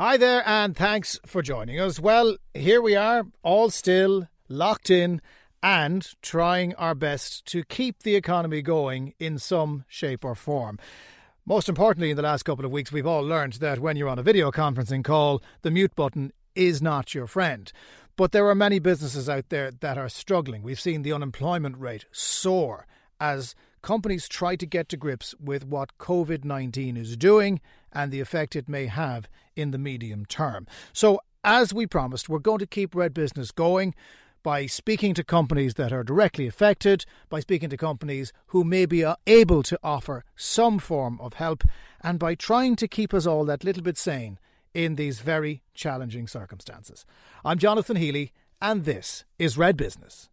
Hi there, and thanks for joining us. Well, here we are, all still, locked in, and trying our best to keep the economy going in some shape or form. Most importantly, in the last couple of weeks, we've all learned that when you're on a video conferencing call, the mute button is not your friend. But there are many businesses out there that are struggling. We've seen the unemployment rate soar as companies try to get to grips with what COVID 19 is doing and the effect it may have in the medium term. So, as we promised, we're going to keep Red Business going by speaking to companies that are directly affected, by speaking to companies who may be uh, able to offer some form of help, and by trying to keep us all that little bit sane in these very challenging circumstances. I'm Jonathan Healy, and this is Red Business.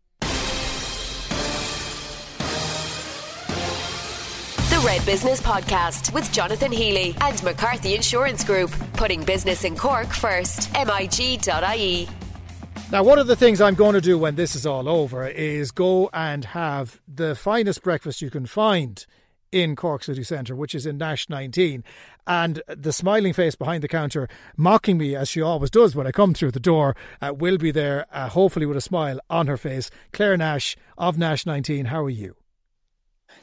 Red Business Podcast with Jonathan Healy and McCarthy Insurance Group, putting business in Cork first. MIG.ie. Now, one of the things I'm going to do when this is all over is go and have the finest breakfast you can find in Cork City Centre, which is in Nash 19. And the smiling face behind the counter, mocking me as she always does when I come through the door, uh, will be there, uh, hopefully with a smile on her face. Claire Nash of Nash 19, how are you?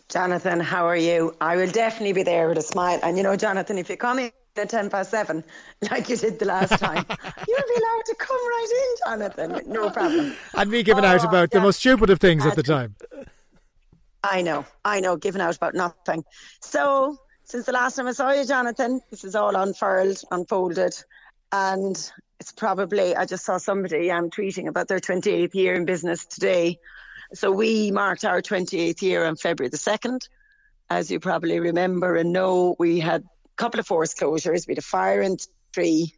Jonathan, how are you? I will definitely be there with a smile. And you know, Jonathan, if you come in at 10 past 7, like you did the last time, you'll be allowed to come right in, Jonathan. No problem. And me giving oh, out about yeah. the most stupid of things at the time. I know, I know, giving out about nothing. So, since the last time I saw you, Jonathan, this is all unfurled, unfolded, and it's probably, I just saw somebody um, tweeting about their 28th year in business today. So we marked our 28th year on February the 2nd. As you probably remember and know, we had a couple of forced closures. We had a fire and three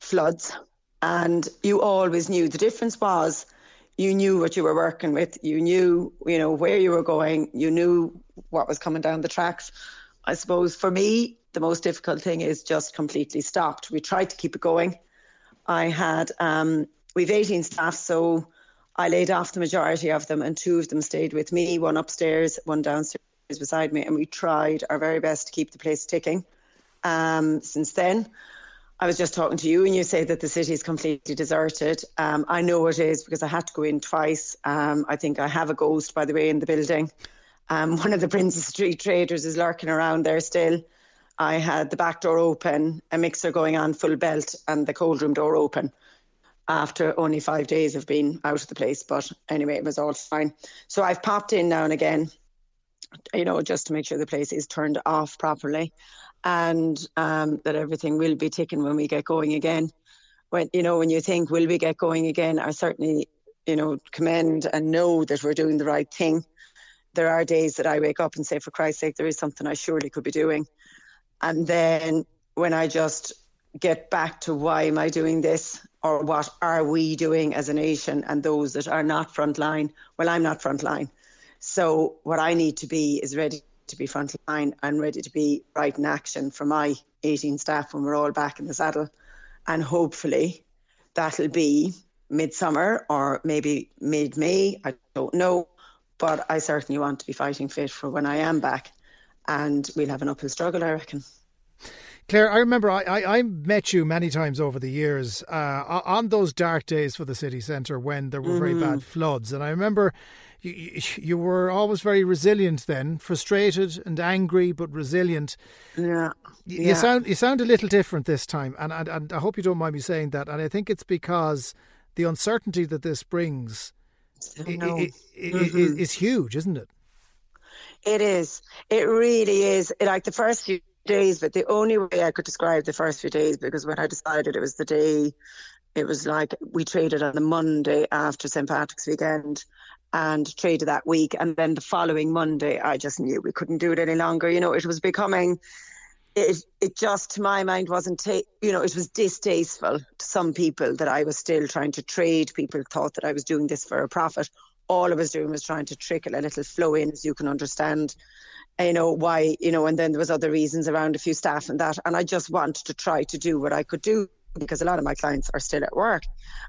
floods. And you always knew the difference was you knew what you were working with. You knew, you know, where you were going. You knew what was coming down the tracks. I suppose for me, the most difficult thing is just completely stopped. We tried to keep it going. I had, um, we've 18 staff, so I laid off the majority of them, and two of them stayed with me, one upstairs, one downstairs beside me, and we tried our very best to keep the place ticking. Um, since then, I was just talking to you, and you say that the city is completely deserted. Um, I know it is because I had to go in twice. Um, I think I have a ghost, by the way, in the building. Um, one of the Princes Street traders is lurking around there still. I had the back door open, a mixer going on full belt, and the cold room door open after only five days of being out of the place. But anyway, it was all fine. So I've popped in now and again, you know, just to make sure the place is turned off properly and um, that everything will be ticking when we get going again. When you know, when you think will we get going again, I certainly, you know, commend and know that we're doing the right thing. There are days that I wake up and say, for Christ's sake, there is something I surely could be doing. And then when I just get back to why am I doing this or what are we doing as a nation and those that are not frontline. Well, I'm not frontline. So what I need to be is ready to be frontline and ready to be right in action for my 18 staff when we're all back in the saddle. And hopefully that'll be midsummer or maybe mid May. I don't know. But I certainly want to be fighting fit for when I am back. And we'll have an uphill struggle, I reckon. Claire, I remember I, I, I, met you many times over the years uh, on those dark days for the city centre when there were mm. very bad mm-hmm. floods. And I remember you, you were always very resilient then, frustrated and angry, but resilient. Yeah. You, yeah. sound you sound a little different this time. And, and, and I hope you don't mind me saying that. And I think it's because the uncertainty that this brings it, it, it, mm-hmm. is huge, isn't it? It is. It really is. Like the first few days, but the only way I could describe the first few days, because when I decided it was the day, it was like we traded on the Monday after St. Patrick's weekend and traded that week. And then the following Monday, I just knew we couldn't do it any longer. You know, it was becoming, it, it just, to my mind, wasn't, ta- you know, it was distasteful to some people that I was still trying to trade. People thought that I was doing this for a profit. All I was doing was trying to trickle a little flow in, as you can understand you know why you know and then there was other reasons around a few staff and that and i just wanted to try to do what i could do because a lot of my clients are still at work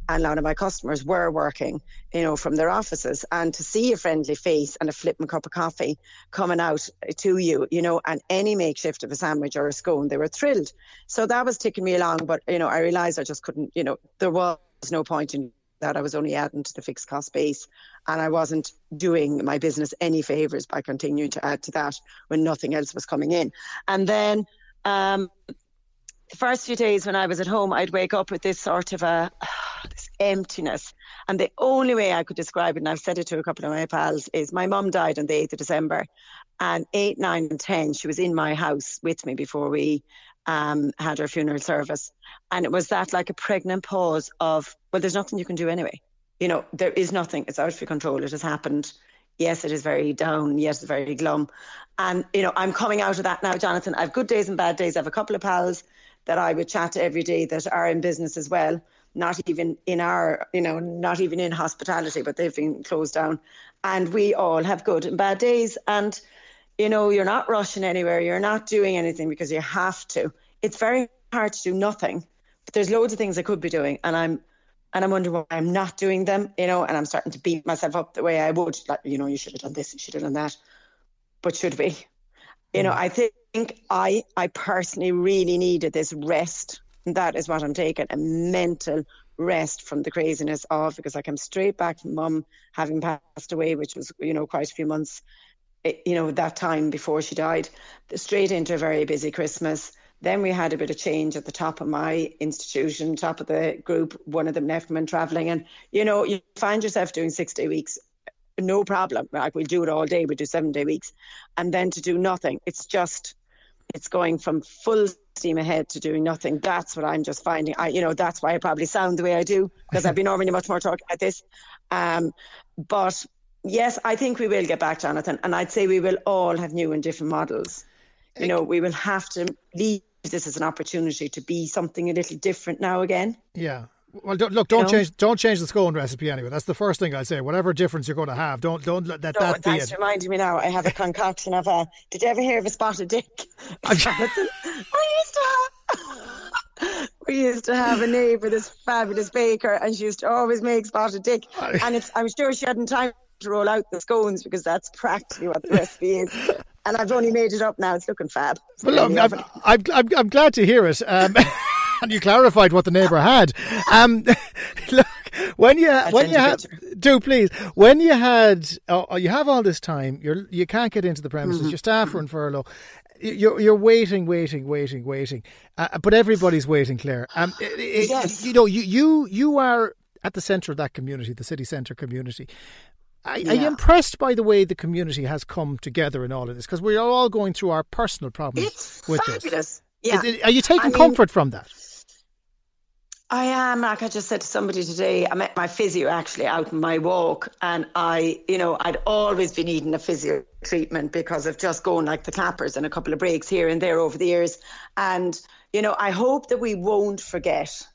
and a lot of my customers were working, you know, from their offices. And to see a friendly face and a flipping cup of coffee coming out to you, you know, and any makeshift of a sandwich or a scone, they were thrilled. So that was taking me along. But, you know, I realised I just couldn't, you know, there was no point in that I was only adding to the fixed cost base and I wasn't doing my business any favours by continuing to add to that when nothing else was coming in. And then um, the first few days when I was at home, I'd wake up with this sort of a this emptiness. And the only way I could describe it, and I've said it to a couple of my pals, is my mum died on the 8th of December. And 8, 9, and 10, she was in my house with me before we um, had her funeral service. And it was that like a pregnant pause of, well, there's nothing you can do anyway. You know, there is nothing. It's out of your control. It has happened. Yes, it is very down. Yes, it's very glum. And, you know, I'm coming out of that now, Jonathan. I have good days and bad days. I have a couple of pals that I would chat to every day that are in business as well, not even in our, you know, not even in hospitality, but they've been closed down. And we all have good and bad days. And, you know, you're not rushing anywhere, you're not doing anything because you have to. It's very hard to do nothing. But there's loads of things I could be doing and I'm and I'm wondering why I'm not doing them, you know, and I'm starting to beat myself up the way I would. Like, you know, you should have done this, you should have done that. But should we? You know, mm. I think I I personally really needed this rest. And that is what I'm taking a mental rest from the craziness of because I came straight back from mum having passed away, which was, you know, quite a few months, you know, that time before she died, straight into a very busy Christmas. Then we had a bit of change at the top of my institution, top of the group. One of them left and travelling. And, you know, you find yourself doing six day weeks no problem. Like we'll do it all day. We do seven day weeks, and then to do nothing. It's just it's going from full steam ahead to doing nothing. That's what I'm just finding. I, you know, that's why I probably sound the way I do because I've been normally much more talking like this. Um, but yes, I think we will get back, Jonathan, and I'd say we will all have new and different models. You know, we will have to leave this as an opportunity to be something a little different now again. Yeah, well, don't, look, don't you know? change, don't change the scone recipe anyway. That's the first thing I'd say. Whatever difference you're going to have, don't, don't let that, no, that be it. reminding me now. I have a concoction of a. Did you ever hear of a spotted dick? I used to have. we used to have a neighbour, this fabulous baker, and she used to always make spotted dick. And it's, I'm sure she hadn't time to roll out the scones because that's practically what the recipe is. And I've only made it up now. It's looking fab. Well, look, I'm, I'm, I'm, I'm, glad to hear it. Um, and you clarified what the neighbour had. Um, look, when you when you had do please when you had oh, you have all this time you're you can't get into the premises mm-hmm. your staff are in furlough you're you're waiting waiting waiting waiting uh, but everybody's waiting Claire um it, yes. you know you you you are at the centre of that community the city centre community are, yeah. are, you impressed by the way the community has come together in all of this? Because we are all going through our personal problems it's with fabulous. this. Yeah. Is, are you taking I comfort mean, from that? I am. Like I just said to somebody today, I met my physio actually out in my walk, and I, you know, I'd always been needing a physio treatment because of just going like the clappers and a couple of breaks here and there over the years. And, you know, I hope that we won't forget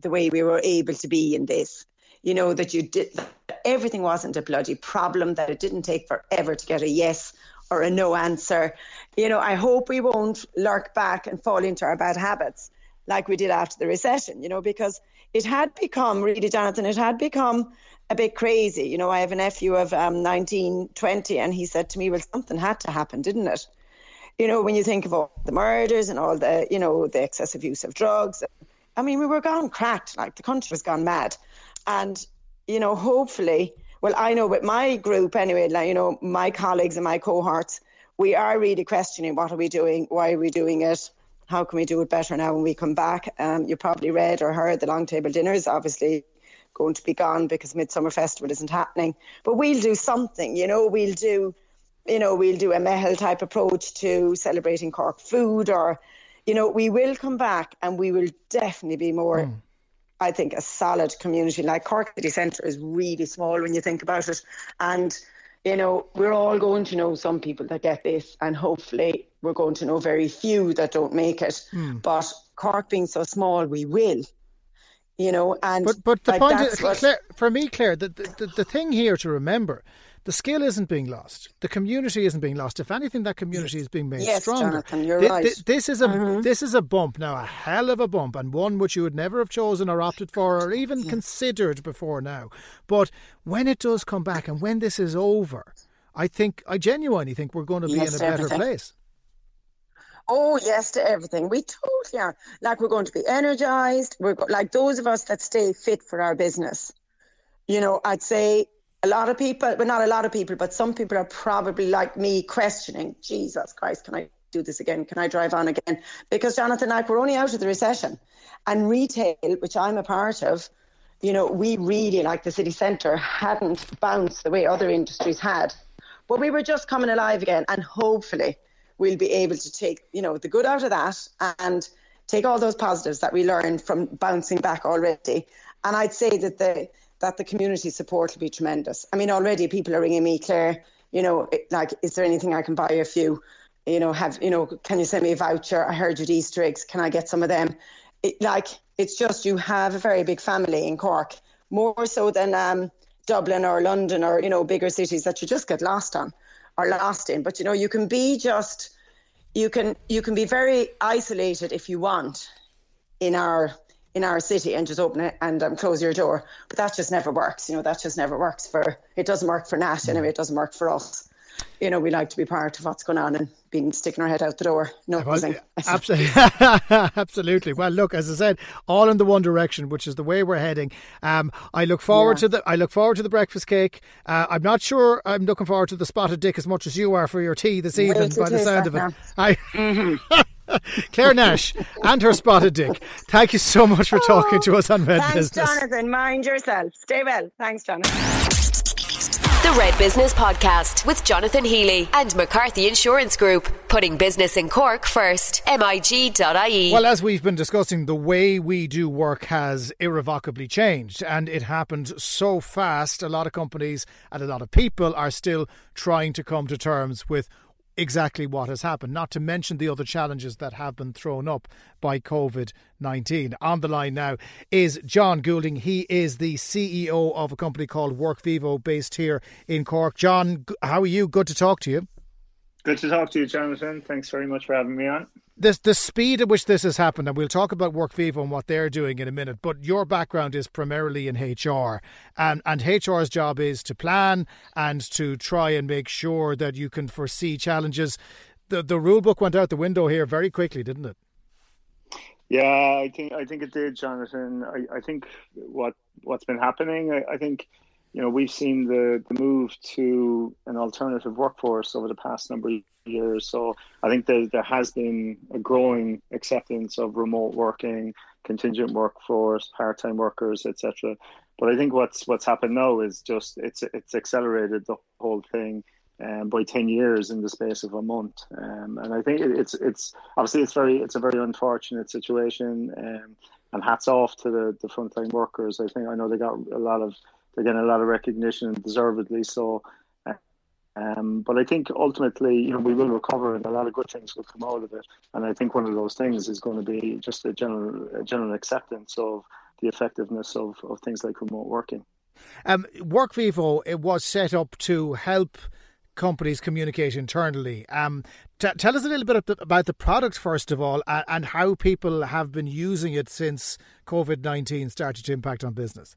the way we were able to be in this. You know, that you did, that everything wasn't a bloody problem, that it didn't take forever to get a yes or a no answer. You know, I hope we won't lurk back and fall into our bad habits like we did after the recession, you know, because it had become really, Jonathan, it had become a bit crazy. You know, I have a nephew of um, 19, 20, and he said to me, well, something had to happen, didn't it? You know, when you think of all the murders and all the, you know, the excessive use of drugs. I mean, we were gone cracked, like the country was gone mad. And, you know, hopefully, well, I know with my group anyway, like, you know, my colleagues and my cohorts, we are really questioning what are we doing, why are we doing it, how can we do it better now when we come back? Um, you probably read or heard the long table dinner is obviously going to be gone because Midsummer Festival isn't happening. But we'll do something, you know, we'll do, you know, we'll do a Meitheal type approach to celebrating Cork food or, you know, we will come back and we will definitely be more. Mm. I think a solid community like Cork City Centre is really small when you think about it, and you know, we're all going to know some people that get this, and hopefully we're going to know very few that don't make it. Mm. But Cork being so small, we will. You know, and but but the like point is, what... Claire, for me, Claire, the, the the thing here to remember the skill isn't being lost. The community isn't being lost. If anything, that community is being made yes, stronger. Jonathan, you're th- right. Th- this is a mm-hmm. this is a bump now, a hell of a bump, and one which you would never have chosen or opted for or even yeah. considered before now. But when it does come back, and when this is over, I think I genuinely think we're going to be yes, in a better everything. place. Oh yes to everything. We totally are. Like we're going to be energized. We're go- like those of us that stay fit for our business. You know, I'd say a lot of people, but not a lot of people, but some people are probably like me questioning, Jesus Christ, can I do this again? Can I drive on again? Because Jonathan, like we're only out of the recession. And retail, which I'm a part of, you know, we really, like the city centre, hadn't bounced the way other industries had. But we were just coming alive again. And hopefully we'll be able to take, you know, the good out of that and take all those positives that we learned from bouncing back already. And I'd say that the that the community support will be tremendous. I mean, already people are ringing me, Claire. You know, like, is there anything I can buy a few? You know, have you know? Can you send me a voucher? I heard you Easter eggs. Can I get some of them? It, like, it's just you have a very big family in Cork, more so than um, Dublin or London or you know bigger cities that you just get lost on or lost in. But you know, you can be just you can you can be very isolated if you want in our in our city and just open it and um, close your door. But that just never works. You know, that just never works for. It doesn't work for Nat anyway. It doesn't work for us you know, we like to be part of what's going on and being sticking our head out the door. No, absolutely, absolutely. Well, look, as I said, all in the one direction, which is the way we're heading. Um, I look forward yeah. to the I look forward to the breakfast cake. Uh, I'm not sure I'm looking forward to the spotted dick as much as you are for your tea this evening. by the sound of it. I. Mm-hmm. Claire Nash and her spotted dick. Thank you so much for talking to oh, us on Red Thanks, Business. Jonathan. Mind yourself. Stay well. Thanks, Jonathan. The Red Business Podcast with Jonathan Healy and McCarthy Insurance Group, putting business in Cork first. MIG.ie. Well, as we've been discussing, the way we do work has irrevocably changed, and it happened so fast. A lot of companies and a lot of people are still trying to come to terms with exactly what has happened, not to mention the other challenges that have been thrown up by COVID 19. On the line now is John Goulding. He is the CEO of a company called WorkVivo based here in Cork. John, how are you? Good to talk to you. Good to talk to you, Jonathan. Thanks very much for having me on the the speed at which this has happened, and we'll talk about WorkVivo and what they're doing in a minute. But your background is primarily in HR, and and HR's job is to plan and to try and make sure that you can foresee challenges. The the rule book went out the window here very quickly, didn't it? Yeah, I think I think it did, Jonathan. I, I think what what's been happening, I, I think you know, we've seen the, the move to an alternative workforce over the past number of years. So I think there, there has been a growing acceptance of remote working, contingent workforce, part time workers, etc. But I think what's what's happened now is just it's it's accelerated the whole thing um, by ten years in the space of a month. Um, and I think it's it's obviously it's very it's a very unfortunate situation. Um, and hats off to the the frontline workers. I think I know they got a lot of they're getting a lot of recognition, deservedly so. Um, but I think ultimately, you know, we will recover, and a lot of good things will come out of it. And I think one of those things is going to be just a general, a general acceptance of the effectiveness of, of things like remote working. Um, WorkVivo it was set up to help companies communicate internally. Um, t- tell us a little bit about the product first of all, and, and how people have been using it since COVID nineteen started to impact on business.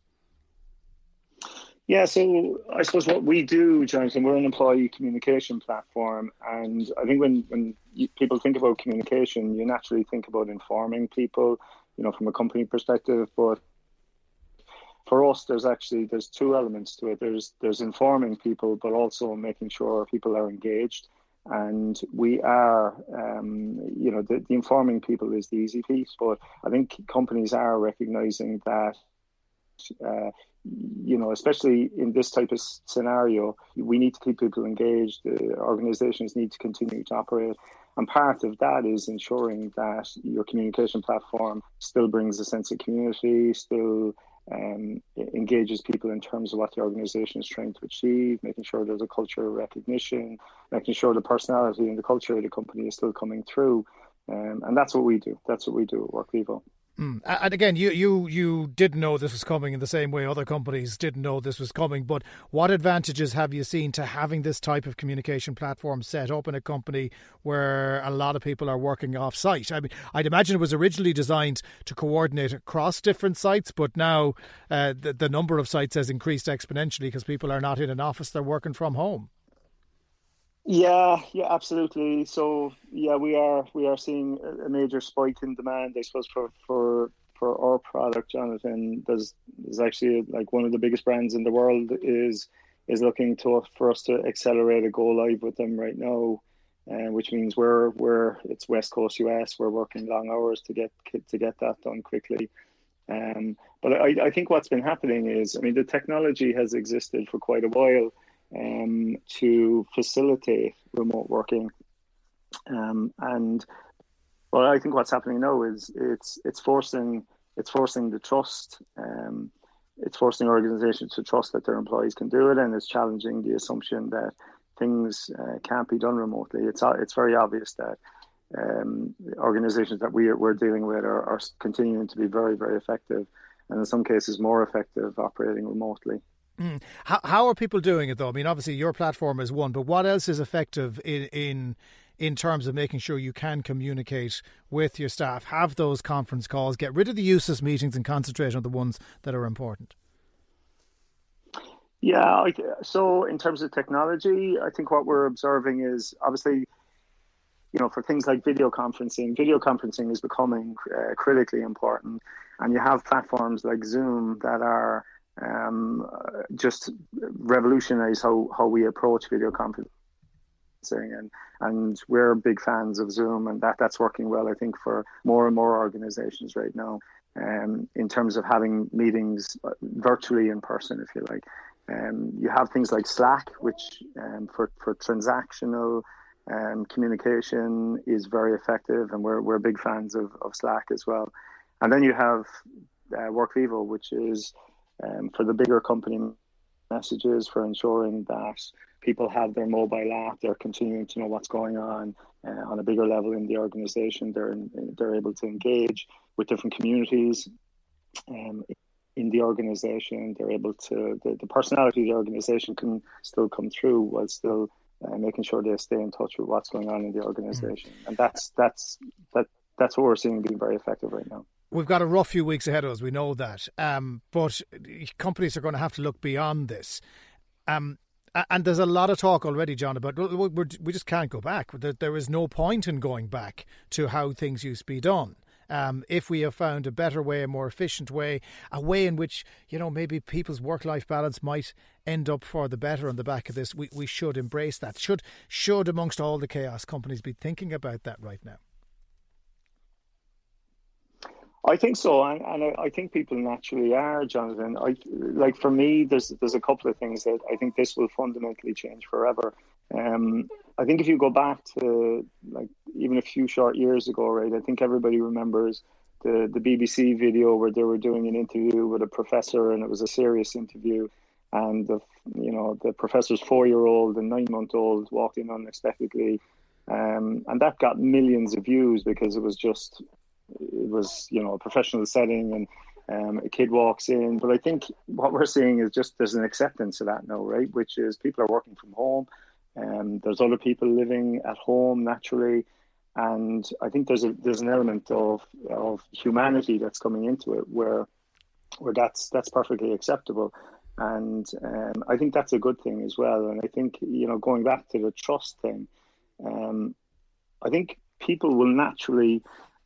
Yeah, so I suppose what we do, Jonathan, we're an employee communication platform, and I think when when you, people think about communication, you naturally think about informing people, you know, from a company perspective. But for us, there's actually there's two elements to it. There's there's informing people, but also making sure people are engaged. And we are, um, you know, the, the informing people is the easy piece, but I think companies are recognizing that uh, you know, especially in this type of scenario, we need to keep people engaged. The organizations need to continue to operate. And part of that is ensuring that your communication platform still brings a sense of community, still um, engages people in terms of what the organization is trying to achieve, making sure there's a culture of recognition, making sure the personality and the culture of the company is still coming through. Um, and that's what we do. That's what we do at WorkVivo. Mm. And again, you, you you didn't know this was coming in the same way other companies didn't know this was coming. But what advantages have you seen to having this type of communication platform set up in a company where a lot of people are working off site? I mean, I'd imagine it was originally designed to coordinate across different sites, but now uh, the, the number of sites has increased exponentially because people are not in an office; they're working from home. Yeah, yeah, absolutely. So yeah, we are we are seeing a major spike in demand. I suppose for for for our product, Jonathan. There's there's actually like one of the biggest brands in the world is is looking to for us to accelerate a go live with them right now, uh, which means we're we're it's West Coast US. We're working long hours to get to get that done quickly. Um, but I, I think what's been happening is, I mean, the technology has existed for quite a while um, to facilitate remote working. Um, and well, I think what's happening now is it's it's forcing it's forcing the trust. Um, it's forcing organizations to trust that their employees can do it, and it's challenging the assumption that things uh, can't be done remotely. It's it's very obvious that um, organizations that we are, we're dealing with are, are continuing to be very very effective, and in some cases more effective operating remotely. Mm. How how are people doing it though? I mean, obviously your platform is one, but what else is effective in in in terms of making sure you can communicate with your staff, have those conference calls, get rid of the useless meetings, and concentrate on the ones that are important? Yeah, so in terms of technology, I think what we're observing is obviously, you know, for things like video conferencing, video conferencing is becoming uh, critically important, and you have platforms like Zoom that are um, just revolutionize how, how we approach video conferencing. And, and we're big fans of Zoom, and that, that's working well, I think, for more and more organizations right now um, in terms of having meetings uh, virtually in person, if you like. Um, you have things like Slack, which um, for, for transactional um, communication is very effective, and we're, we're big fans of, of Slack as well. And then you have uh, WorkVivo, which is um, for the bigger company messages for ensuring that people have their mobile app, they're continuing to know what's going on uh, on a bigger level in the organization. They're they're able to engage with different communities um, in the organization. They're able to the, the personality of the organization can still come through while still uh, making sure they stay in touch with what's going on in the organization. Mm. And that's that's that that's what we're seeing being very effective right now. We've got a rough few weeks ahead of us. We know that, um, but companies are going to have to look beyond this. Um, and there's a lot of talk already, John, about we just can't go back. There is no point in going back to how things used to be done. Um, if we have found a better way, a more efficient way, a way in which you know maybe people's work-life balance might end up for the better on the back of this, we, we should embrace that. Should should amongst all the chaos, companies be thinking about that right now? I think so, and, and I, think people naturally are, Jonathan. I like for me, there's there's a couple of things that I think this will fundamentally change forever. Um, I think if you go back to like even a few short years ago, right? I think everybody remembers the the BBC video where they were doing an interview with a professor, and it was a serious interview, and the you know the professor's four year old and nine month old walked in unexpectedly. Um, and that got millions of views because it was just it was you know a professional setting and um, a kid walks in. But I think what we're seeing is just there's an acceptance of that now, right? Which is people are working from home, and um, there's other people living at home naturally, and I think there's a there's an element of of humanity that's coming into it where where that's that's perfectly acceptable. And um, I think that's a good thing as well. And I think you know going back to the trust thing, um, I think people will naturally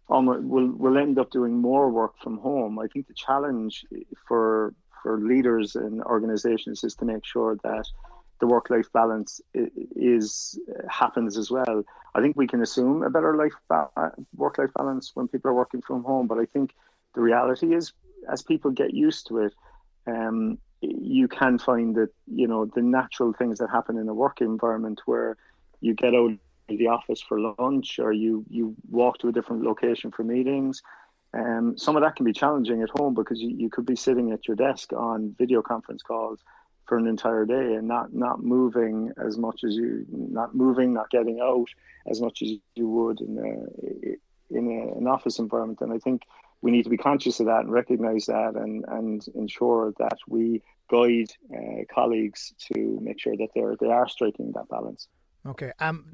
um, will will end up doing more work from home. I think the challenge for for leaders and organizations is to make sure that the work life balance is happens as well. I think we can assume a better life ba- work life balance when people are working from home, but I think the reality is as people get used to it, um, you can find that you know the natural things that happen in a work environment where you get out the office for lunch or you you walk to a different location for meetings. Um, some of that can be challenging at home because you, you could be sitting at your desk on video conference calls for an entire day and not not moving as much as you not moving not getting out as much as you would in a, in a, an office environment and I think we need to be conscious of that and recognize that and, and ensure that we guide uh, colleagues to make sure that they're they are striking that balance. Okay. Um,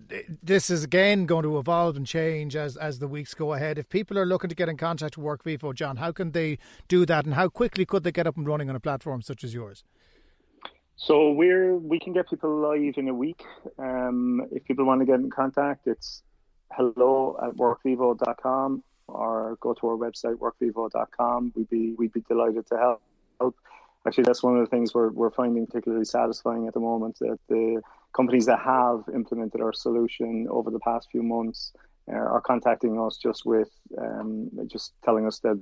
this is again going to evolve and change as as the weeks go ahead. If people are looking to get in contact with WorkVivo, John, how can they do that, and how quickly could they get up and running on a platform such as yours? So we're we can get people live in a week. Um, if people want to get in contact, it's hello at workvivo.com or go to our website workvivo.com. We'd be we'd be delighted to help. Actually, that's one of the things we're we're finding particularly satisfying at the moment that the companies that have implemented our solution over the past few months uh, are contacting us just with um, just telling us that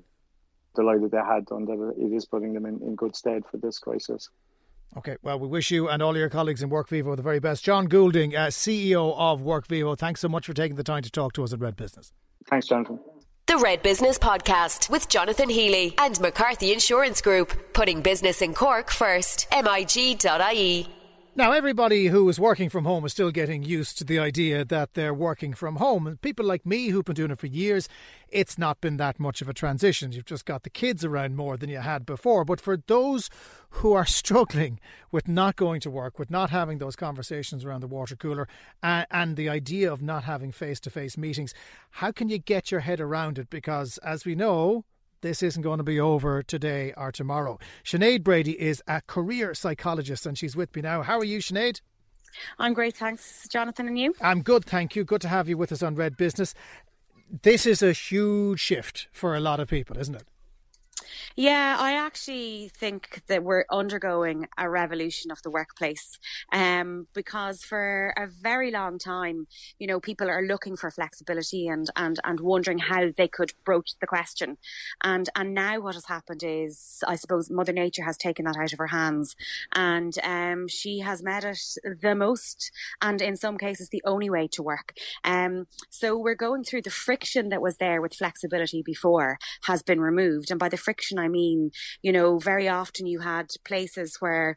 delighted they had done that it is putting them in, in good stead for this crisis. Okay, well, we wish you and all your colleagues in WorkVivo the very best. John Goulding, uh, CEO of WorkVivo, thanks so much for taking the time to talk to us at Red Business. Thanks, Jonathan. The Red Business Podcast with Jonathan Healy and McCarthy Insurance Group, putting business in Cork first. MIG.ie. Now, everybody who is working from home is still getting used to the idea that they're working from home. And people like me who've been doing it for years, it's not been that much of a transition. You've just got the kids around more than you had before. But for those who are struggling with not going to work, with not having those conversations around the water cooler, and, and the idea of not having face to face meetings, how can you get your head around it? Because as we know, this isn't going to be over today or tomorrow. Sinead Brady is a career psychologist and she's with me now. How are you, Sinead? I'm great, thanks, Jonathan, and you? I'm good, thank you. Good to have you with us on Red Business. This is a huge shift for a lot of people, isn't it? Yeah, I actually think that we're undergoing a revolution of the workplace um, because for a very long time, you know, people are looking for flexibility and, and, and wondering how they could broach the question. And, and now what has happened is, I suppose, Mother Nature has taken that out of her hands and um, she has made it the most and in some cases the only way to work. Um, so we're going through the friction that was there with flexibility before has been removed. And by the friction, I mean, you know, very often you had places where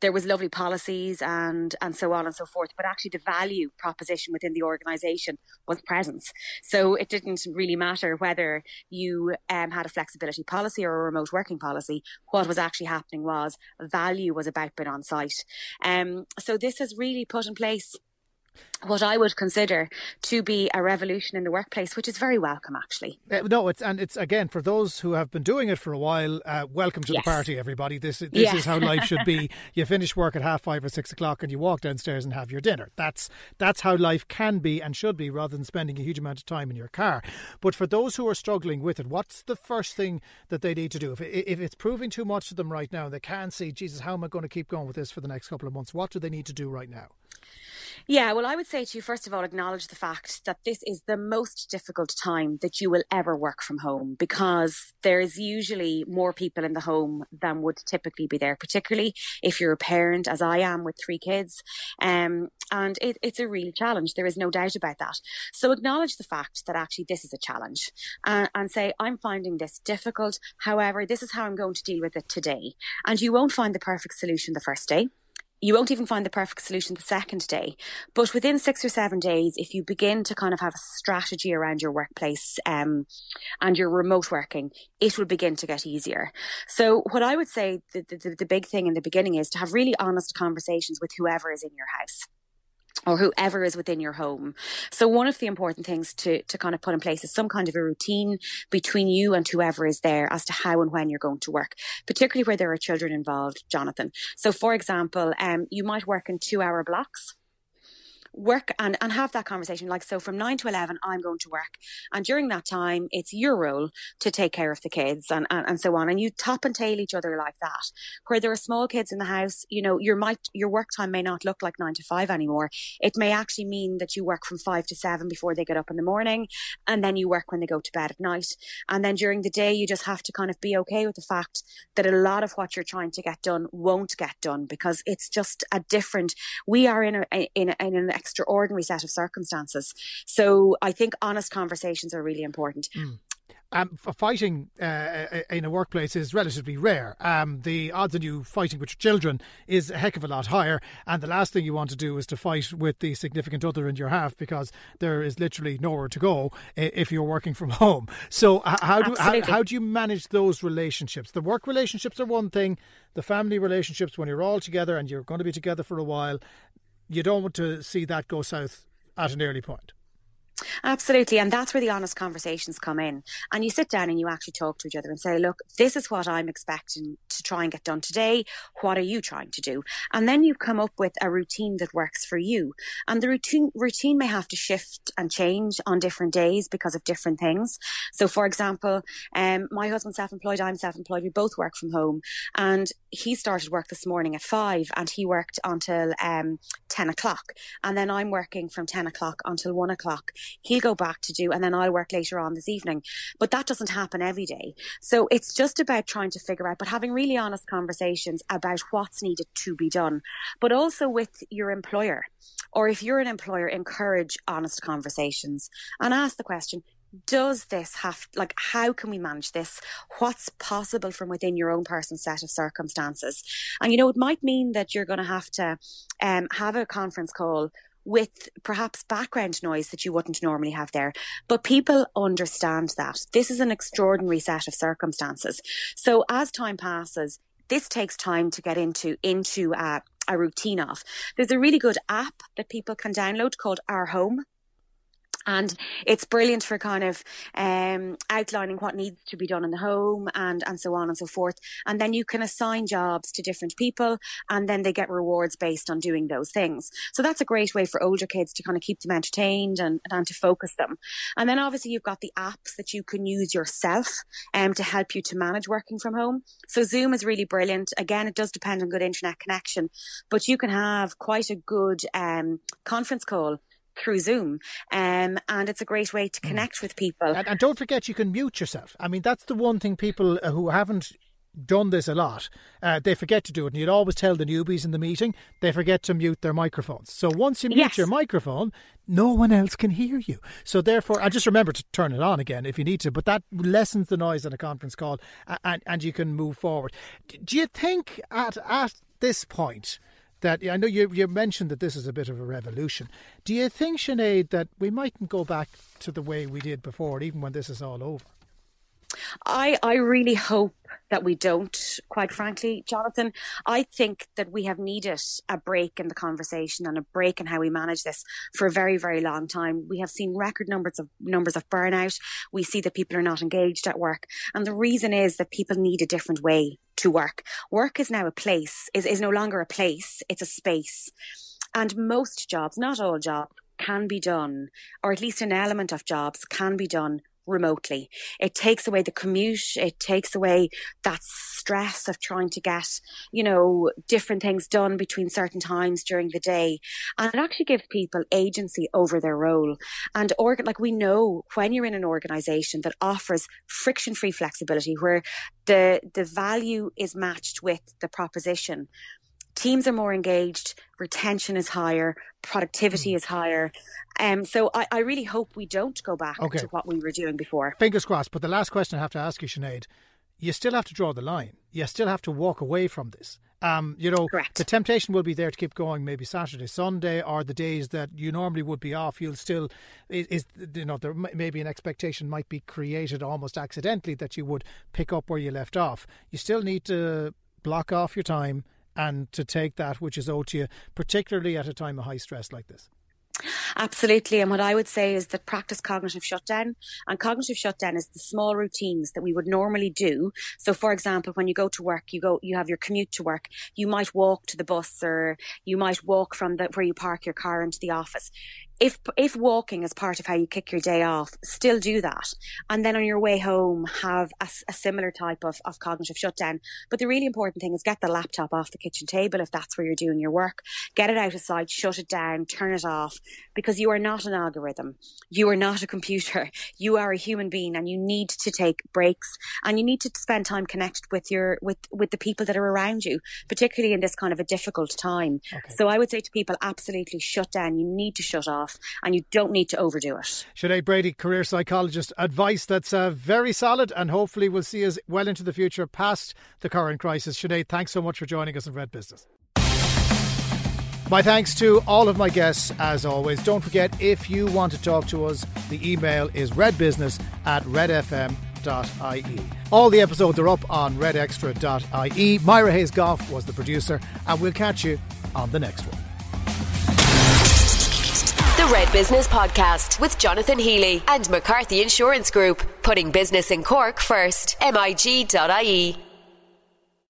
there was lovely policies and and so on and so forth but actually the value proposition within the organization was presence. So it didn't really matter whether you um, had a flexibility policy or a remote working policy. What was actually happening was value was about being on site. Um, so this has really put in place what I would consider to be a revolution in the workplace, which is very welcome, actually. Uh, no, it's and it's again for those who have been doing it for a while. Uh, welcome to yes. the party, everybody. This this yeah. is how life should be. you finish work at half five or six o'clock, and you walk downstairs and have your dinner. That's that's how life can be and should be, rather than spending a huge amount of time in your car. But for those who are struggling with it, what's the first thing that they need to do if if it's proving too much to them right now? They can't see, Jesus, how am I going to keep going with this for the next couple of months? What do they need to do right now? Yeah, well, I would say to you, first of all, acknowledge the fact that this is the most difficult time that you will ever work from home because there's usually more people in the home than would typically be there, particularly if you're a parent, as I am with three kids. Um, and it, it's a real challenge. There is no doubt about that. So acknowledge the fact that actually this is a challenge uh, and say, I'm finding this difficult. However, this is how I'm going to deal with it today. And you won't find the perfect solution the first day you won't even find the perfect solution the second day. But within six or seven days, if you begin to kind of have a strategy around your workplace um, and your remote working, it will begin to get easier. So, what I would say the, the, the big thing in the beginning is to have really honest conversations with whoever is in your house or whoever is within your home. So one of the important things to, to kind of put in place is some kind of a routine between you and whoever is there as to how and when you're going to work, particularly where there are children involved, Jonathan. So for example, um, you might work in two hour blocks work and, and have that conversation. Like, so from nine to 11, I'm going to work. And during that time, it's your role to take care of the kids and, and, and so on. And you top and tail each other like that. Where there are small kids in the house, you know, your might, your work time may not look like nine to five anymore. It may actually mean that you work from five to seven before they get up in the morning. And then you work when they go to bed at night. And then during the day, you just have to kind of be okay with the fact that a lot of what you're trying to get done won't get done because it's just a different, we are in a, in, in an extraordinary set of circumstances. So I think honest conversations are really important. Mm. um, fighting uh, uh, in a workplace is relatively rare. Um, the odds of you fighting with your children is a heck of a lot higher. And the last thing you want to do is to fight with the significant other in your half because there is literally nowhere to go if you're working from home. So, how do how, how do you manage those relationships? The work relationships are one thing. The family relationships, when you're all together and you're going to be together for a while, you don't want to see that go south at an early point. Absolutely. And that's where the honest conversations come in. And you sit down and you actually talk to each other and say, look, this is what I'm expecting to try and get done today. What are you trying to do? And then you come up with a routine that works for you. And the routine, routine may have to shift and change on different days because of different things. So, for example, um, my husband's self employed, I'm self employed. We both work from home. And he started work this morning at five and he worked until um, 10 o'clock. And then I'm working from 10 o'clock until one o'clock he'll go back to do, and then I'll work later on this evening. But that doesn't happen every day. So it's just about trying to figure out, but having really honest conversations about what's needed to be done, but also with your employer. Or if you're an employer, encourage honest conversations and ask the question, does this have like how can we manage this what's possible from within your own personal set of circumstances and you know it might mean that you're going to have to um, have a conference call with perhaps background noise that you wouldn't normally have there. But people understand that. This is an extraordinary set of circumstances. So as time passes, this takes time to get into into a, a routine of. There's a really good app that people can download called Our Home and it's brilliant for kind of um, outlining what needs to be done in the home and and so on and so forth. And then you can assign jobs to different people and then they get rewards based on doing those things. So that's a great way for older kids to kind of keep them entertained and, and to focus them. And then obviously you've got the apps that you can use yourself um, to help you to manage working from home. So zoom is really brilliant. Again it does depend on good internet connection but you can have quite a good um, conference call through Zoom. Um, and it's a great way to mm. connect with people. And, and, don't forget, you can mute yourself. I mean, that's the one thing people uh, who haven't done this a lot, uh, they forget to do it. And you'd always tell the newbies in the meeting, they forget to mute their microphones. So once you mute yes. your microphone, no one else can hear you. So therefore, I just remember to turn it on again if you need to, but that lessens the noise on a conference call and, and you can move forward. Do you think at, at this point, that I know you you mentioned that this is a bit of a revolution. Do you think, Sinead, that we mightn't go back to the way we did before, even when this is all over? I I really hope that we don't, quite frankly, Jonathan. I think that we have needed a break in the conversation and a break in how we manage this for a very, very long time. We have seen record numbers of numbers of burnout. We see that people are not engaged at work. And the reason is that people need a different way to work. Work is now a place, is, is no longer a place, it's a space. And most jobs, not all jobs, can be done, or at least an element of jobs can be done remotely. It takes away the commute. It takes away that stress of trying to get, you know, different things done between certain times during the day. And it actually gives people agency over their role. And organ, like we know when you're in an organization that offers friction free flexibility where the, the value is matched with the proposition, teams are more engaged, retention is higher, productivity mm. is higher. Um, so I, I, really hope we don't go back okay. to what we were doing before. Fingers crossed. But the last question I have to ask you, Sinead, you still have to draw the line. You still have to walk away from this. Um, you know, Correct. the temptation will be there to keep going. Maybe Saturday, Sunday, or the days that you normally would be off. You'll still is, is you know there maybe an expectation might be created almost accidentally that you would pick up where you left off. You still need to block off your time and to take that which is owed to you, particularly at a time of high stress like this. Absolutely. And what I would say is that practice cognitive shutdown. And cognitive shutdown is the small routines that we would normally do. So for example, when you go to work, you go, you have your commute to work, you might walk to the bus or you might walk from the, where you park your car into the office if if walking is part of how you kick your day off, still do that, and then on your way home have a, a, similar type of, of cognitive shutdown. But the really important thing is get the laptop off the kitchen table if that's where you're doing your work. Get it out of sight, shut it down, turn it off, because you are not an algorithm. You are not a computer. You are a human being, and you need to take breaks, and you need to spend time connected with your with with the people that are around you, particularly in this kind of a difficult time. Okay. So I would say to people, absolutely shut down. You need to shut off yourself and you don't need to overdo it. Sinead Brady, career psychologist, advice that's uh, very solid and hopefully will see us well into the future past the current crisis. Sinead, thanks so much for joining us in Red Business. My thanks to all of my guests as always. Don't forget, if you want to talk to us, the email is redbusiness at redfm.ie. All the episodes are up on redextra.ie. Myra Hayes Goff was the producer, and we'll catch you on the next one. The Red Business Podcast with Jonathan Healy and McCarthy Insurance Group, putting business in Cork first. MIG.ie.